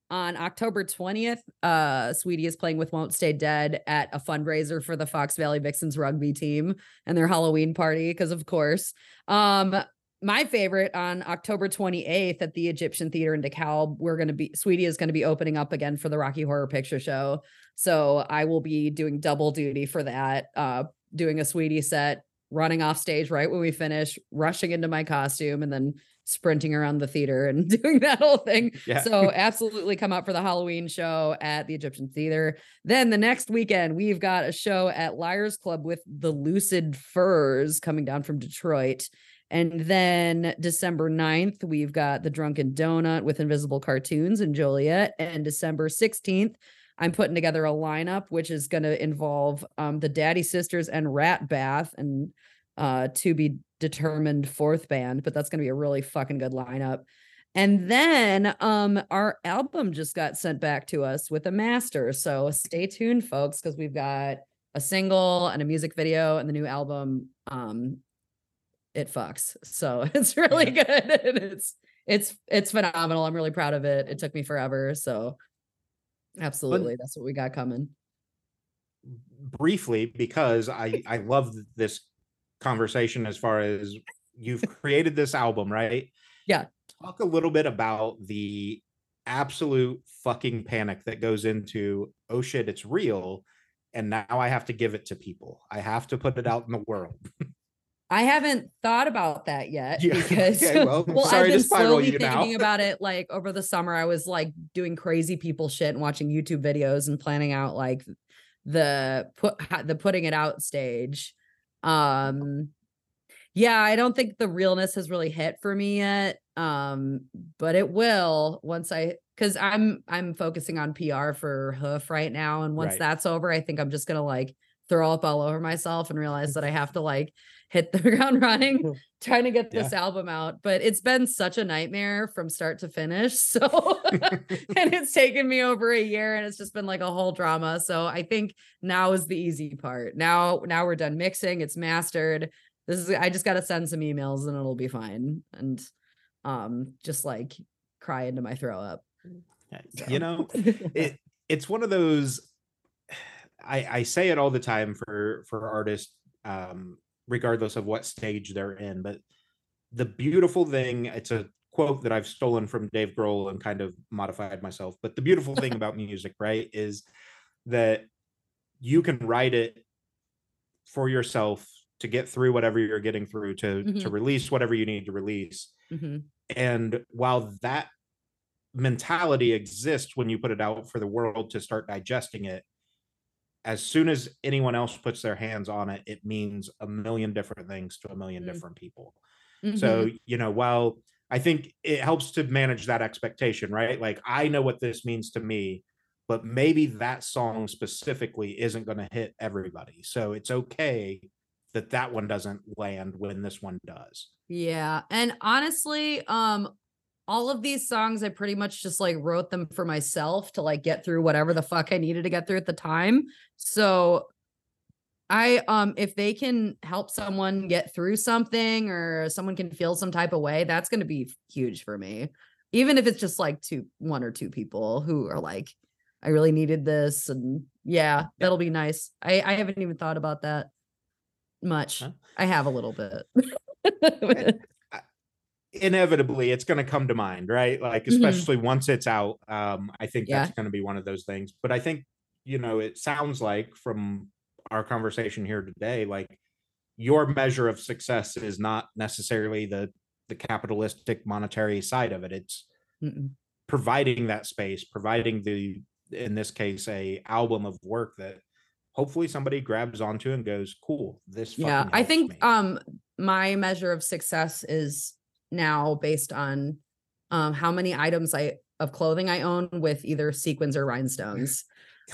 On October 20th, uh, Sweetie is playing with Won't Stay Dead at a fundraiser for the Fox Valley Vixens rugby team and their Halloween party, because of course. Um, my favorite on October 28th at the Egyptian Theater in DeKalb, we're gonna be Sweetie is gonna be opening up again for the Rocky Horror Picture Show. So I will be doing double duty for that, uh, doing a Sweetie set running off stage right when we finish, rushing into my costume, and then sprinting around the theater and [LAUGHS] doing that whole thing. Yeah. So absolutely come out for the Halloween show at the Egyptian Theater. Then the next weekend, we've got a show at Liars Club with the Lucid Furs coming down from Detroit. And then December 9th, we've got the Drunken Donut with Invisible Cartoons in Joliet. And December 16th, I'm putting together a lineup which is going to involve um, the Daddy Sisters and Rat Bath and uh, to be determined fourth band, but that's going to be a really fucking good lineup. And then um, our album just got sent back to us with a master. So stay tuned, folks, because we've got a single and a music video and the new album. Um, it fucks. So [LAUGHS] it's really good. [LAUGHS] and it's it's it's phenomenal. I'm really proud of it. It took me forever. So absolutely, that's what we got coming. briefly because I I love this conversation as far as you've [LAUGHS] created this album, right? Yeah. Talk a little bit about the absolute fucking panic that goes into oh shit, it's real and now I have to give it to people. I have to put it out in the world. [LAUGHS] I haven't thought about that yet Yeah, [LAUGHS] because okay, well, [LAUGHS] well, I've been slowly thinking about it. Like over the summer, I was like doing crazy people shit and watching YouTube videos and planning out like the put the putting it out stage. Um, yeah, I don't think the realness has really hit for me yet. Um, but it will once I because I'm I'm focusing on PR for Hoof right now, and once Right. that's over, I think I'm just gonna like throw up all over myself and realize that I have to like hit the [LAUGHS] ground running [LAUGHS] trying to get this album out but it's been such a nightmare from start to finish [LAUGHS] so and it's taken me over a year and it's just been like a whole drama so i think now is the easy part. Now now we're done mixing it's mastered. This is i just got to send some emails and it'll be fine and um just like cry into my throw up. You know, it it's one of those [SIGHS] I, I say it all the time for for artists um regardless of what stage they're in but the beautiful thing it's a quote that I've stolen from Dave Grohl and kind of modified myself but the beautiful thing [LAUGHS] about music right is that you can write it for yourself to get through whatever you're getting through to to Mhm. release whatever you need to release Mhm. and while that mentality exists when you put it out for the world to start digesting it, as soon as anyone else puts their hands on it, it means a million different things to a million Mm. different people. Mhm. So, you know, while I think it helps to manage that expectation, right? Like, I know what this means to me, but maybe that song specifically isn't going to hit everybody. So it's okay that that one doesn't land when this one does. Yeah. And honestly, um, all of these songs, I pretty much just like wrote them for myself to like get through whatever the fuck I needed to get through at the time. So I um if they can help someone get through something or someone can feel some type of way, that's gonna be huge for me. Even if it's just like two one or two people who are like, I really needed this. And yeah, that'll be nice. I, I haven't even thought about that much. Huh? I have a little bit. [LAUGHS] inevitably it's going to come to mind right like Mhm. especially once it's out um i think Yeah. that's going to be one of those things but i think you know it sounds like from our conversation here today like your measure of success is not necessarily the the capitalistic monetary side of it it's Mm-mm. providing that space providing the in this case a album of work that hopefully somebody grabs onto and goes cool this yeah i think me." um my measure of success is now based on um how many items i of clothing i own with either sequins or rhinestones.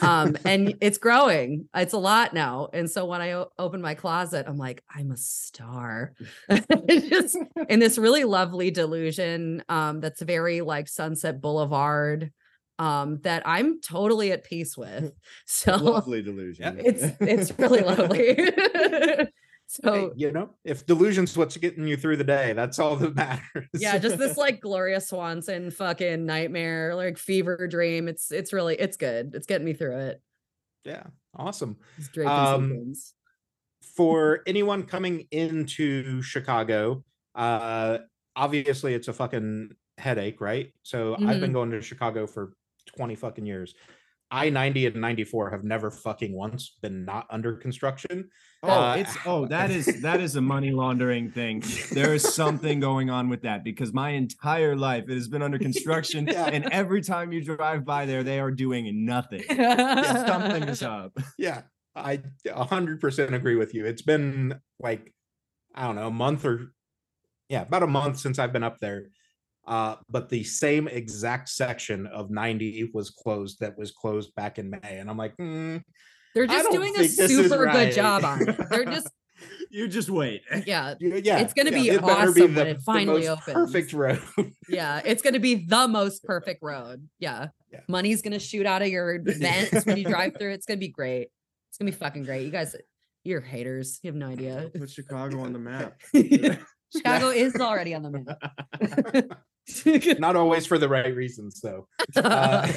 Um [LAUGHS] and it's growing. It's a lot now. And so when i o- open my closet i'm like i'm a star. [LAUGHS] Just in this really lovely delusion um that's very like sunset boulevard um that i'm totally at peace with. [LAUGHS] So Lovely delusion. it's it's really lovely Hey, so you know if delusion's what's getting you through the day that's all that matters [LAUGHS] yeah just this like gloria swanson fucking nightmare like fever dream it's it's really it's good it's getting me through it. Yeah awesome. It's draped in Um, for anyone coming into chicago uh obviously it's a fucking headache right? So i've been going to chicago for 20 fucking years I ninety and ninety four have never fucking once been not under construction. Oh, Uh, it's [LAUGHS] oh that is that is a money laundering thing. There is something going on with that because my entire life it has been under construction, [LAUGHS] Yeah. and every time you drive by there, they are doing nothing. [LAUGHS] Something is up. Yeah, I a hundred percent agree with you. It's been like I don't know a month or yeah, about a month since I've been up there. Uh, but the same exact section of 90 was closed that was closed back in May. And I'm like, hmm, They're just doing a think this is super right. good job on it. They're [LAUGHS] just You just wait. yeah, yeah, It's gonna yeah, be it better awesome when it finally opens. Perfect road. [LAUGHS] yeah. It's gonna be the most perfect road. Yeah. Yeah. Money's gonna shoot out of your vents when you drive through. It's gonna be great. It's gonna be fucking great. You guys, you're haters. You have no idea. Put Chicago on the map. [LAUGHS] Chicago is already on the map. [LAUGHS] [LAUGHS] Not always for the right reasons, though. [LAUGHS] Uh,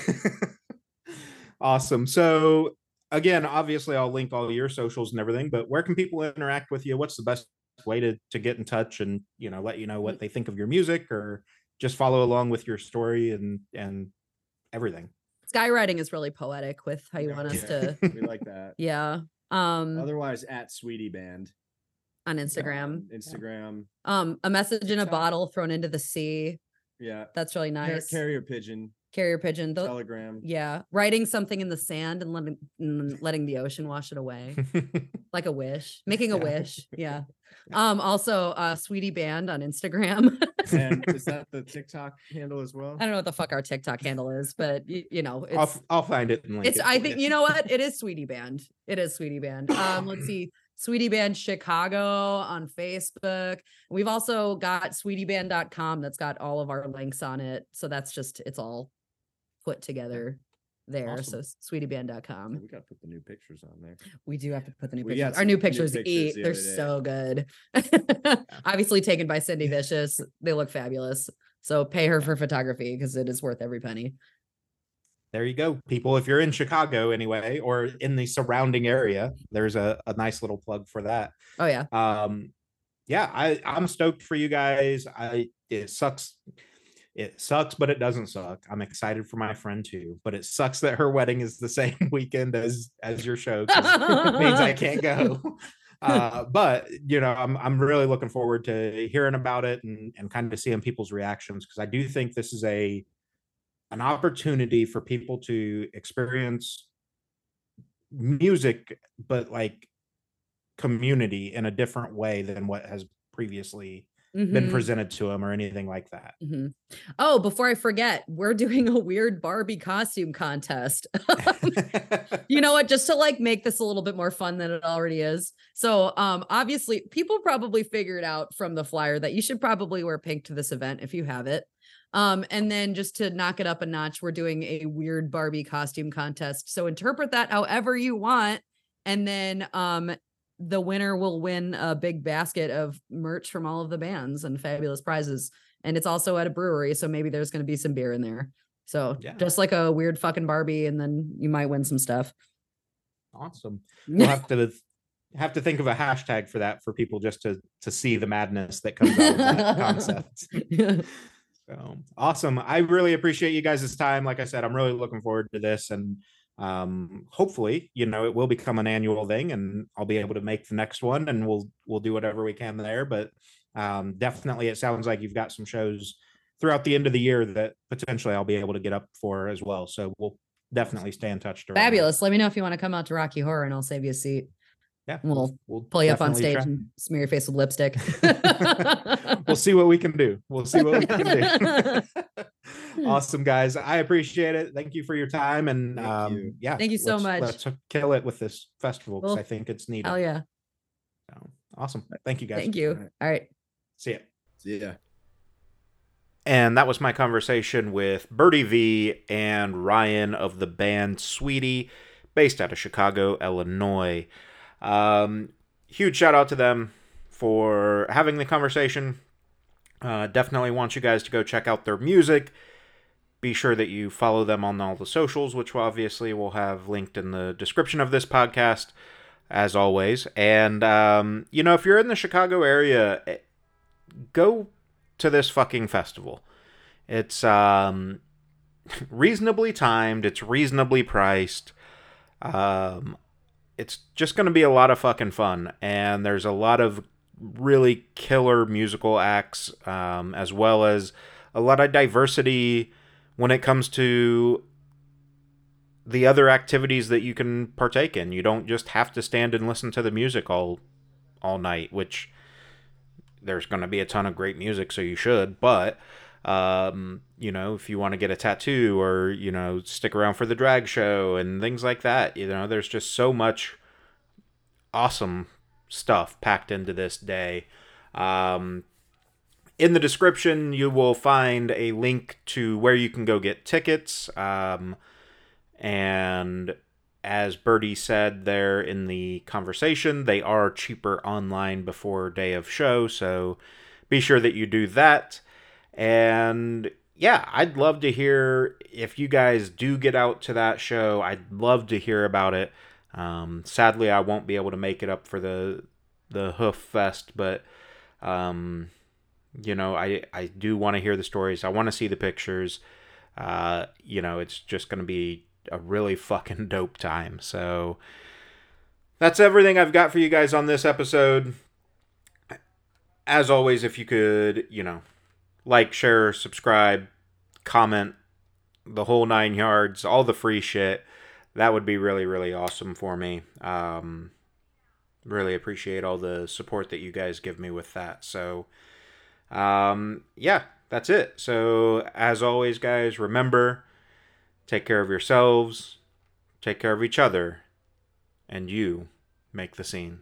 awesome. So again, obviously, I'll link all your socials and everything. But where can people interact with you? What's the best way to to get in touch and you know let you know what they think of your music or just follow along with your story and and everything. Skywriting is really poetic with how you want us Yeah, to. we like that. Yeah. Um, Otherwise, at Sweetie Band on Instagram. on Instagram. Um, a message in a bottle thrown into the sea. Yeah, That's really Car- nice. carrier pigeon, Carrier pigeon. Tho- telegram. yeah. Writing something in the sand and letting and letting the ocean wash it away. [LAUGHS] like a wish. Making a Yeah. wish. Yeah. [LAUGHS] Um, also uh Sweetie Band on Instagram. [LAUGHS] And is that the TikTok handle as well? I don't know what the fuck our TikTok handle is, but y- you know, it's I'll f- I'll find it. And link it's it I for think you know what? It is Sweetie Band. It is Sweetie Band. Um, let's see. Sweetie Band Chicago on Facebook. We've also got sweetieband.com that's got all of our links on it. So that's just it's all put together there. Awesome. So sweetieband.com. We got to put the new pictures on there. We do have to put the new We pictures. Our new new pictures, pictures eat. the They're day. so good. [LAUGHS] Obviously taken by Cindy [LAUGHS] Vicious. They look fabulous. So pay her for photography because it is worth every penny. There you go. People if you're in chicago anyway or in the surrounding area there's a, a nice little plug for that. Oh yeah. um yeah i i'm stoked for you guys. I it sucks it sucks but it doesn't suck. I'm excited for my friend too but it sucks that her wedding is the [LAUGHS] same weekend as as your show. it means i can't go. [LAUGHS] Uh but you know i'm i'm really looking forward to hearing about it and and kind of seeing people's reactions because i do think this is a an opportunity for people to experience music but like community in a different way than what has previously been Mhm. presented to them or anything like that Mhm. Oh, before I forget, we're [LAUGHS] doing a weird Barbie costume contest. [LAUGHS] you know [LAUGHS] what? Just to like make this a little bit more fun than it already is. So, um, obviously, people probably figured out from the flyer that you should probably wear pink to this event if you have it. Um, and then just to knock it up a notch, we're doing a weird Barbie costume contest. So interpret that however you want, and then um, the winner will win a big basket of merch from all of the bands and fabulous prizes. And it's also at a brewery, so maybe there's going to be some beer in there. So Yeah. just like a weird fucking Barbie, and then you might win some stuff. awesome [LAUGHS] we'll have to have to think of a hashtag for that for people just to to see the madness that comes out of that [LAUGHS] concept [LAUGHS] So awesome. I really appreciate you guys' time. Like I said, I'm really looking forward to this and um hopefully, you know, it will become an annual thing and I'll be able to make the next one and we'll we'll do whatever we can there. But um definitely it sounds like you've got some shows throughout the end of the year that potentially I'll be able to get up for as well. So we'll definitely stay in touch. during that. Fabulous. Let me know if you want to come out to Rocky Horror, and I'll save you a seat. Yeah. We'll we'll pull you up on stage try. and smear your face with lipstick. [LAUGHS] we'll see what we can do. We'll see what we can do. [LAUGHS] awesome, guys. I appreciate it. Thank you for your time. And Thank um, you. yeah, Thank you so let's- much. Let's kill it with this festival because Well, I think it's needed. Hell yeah. So, awesome. Thank you, guys. Thank you. Alright. All right. See ya. Yeah. And that was my conversation with Birdie Vee and Ryan of the band Sweetie, based out of Chicago, Illinois. Um, huge shout out to them for having the conversation. Uh, definitely want you guys to go check out their music. Be sure that you follow them on all the socials, which obviously we'll have linked in the description of this podcast, as always. And, um, you know, if you're in the Chicago area, eh, go to this fucking festival. It's um [LAUGHS] reasonably timed. It's reasonably priced. Um, it's just going to be a lot of fucking fun, and there's a lot of really killer musical acts, um, as well as a lot of diversity when it comes to the other activities that you can partake in. You don't just have to stand and listen to the music all all night, which there's going to be a ton of great music, so you should. But um, you know, if you want to get a tattoo or you know stick around for the drag show and things like that, you know, there's just so much awesome stuff packed into this day. Um, in the description, you will find a link to where you can go get tickets. Um, and as Birdie said there in the conversation, they are cheaper online before day of show. So be sure that you do that. And yeah, I'd love to hear if you guys do get out to that show. I'd love to hear about it. Um, sadly, I won't be able to make it up for the the Hoof Fest, but um, you know, I I do want to hear the stories. I want to see the pictures. Uh, you know, it's just going to be a really fucking [LAUGHS] dope time. So that's everything I've got for you guys on this episode. As always, if you could, you know, like, share, subscribe, comment, the whole nine yards, all the free shit, that would be really, really awesome for me. Um, really appreciate all the support that you guys give me with that. So, um, yeah, that's it. So, as always, guys, remember take care of yourselves, take care of each other, and you make the scene.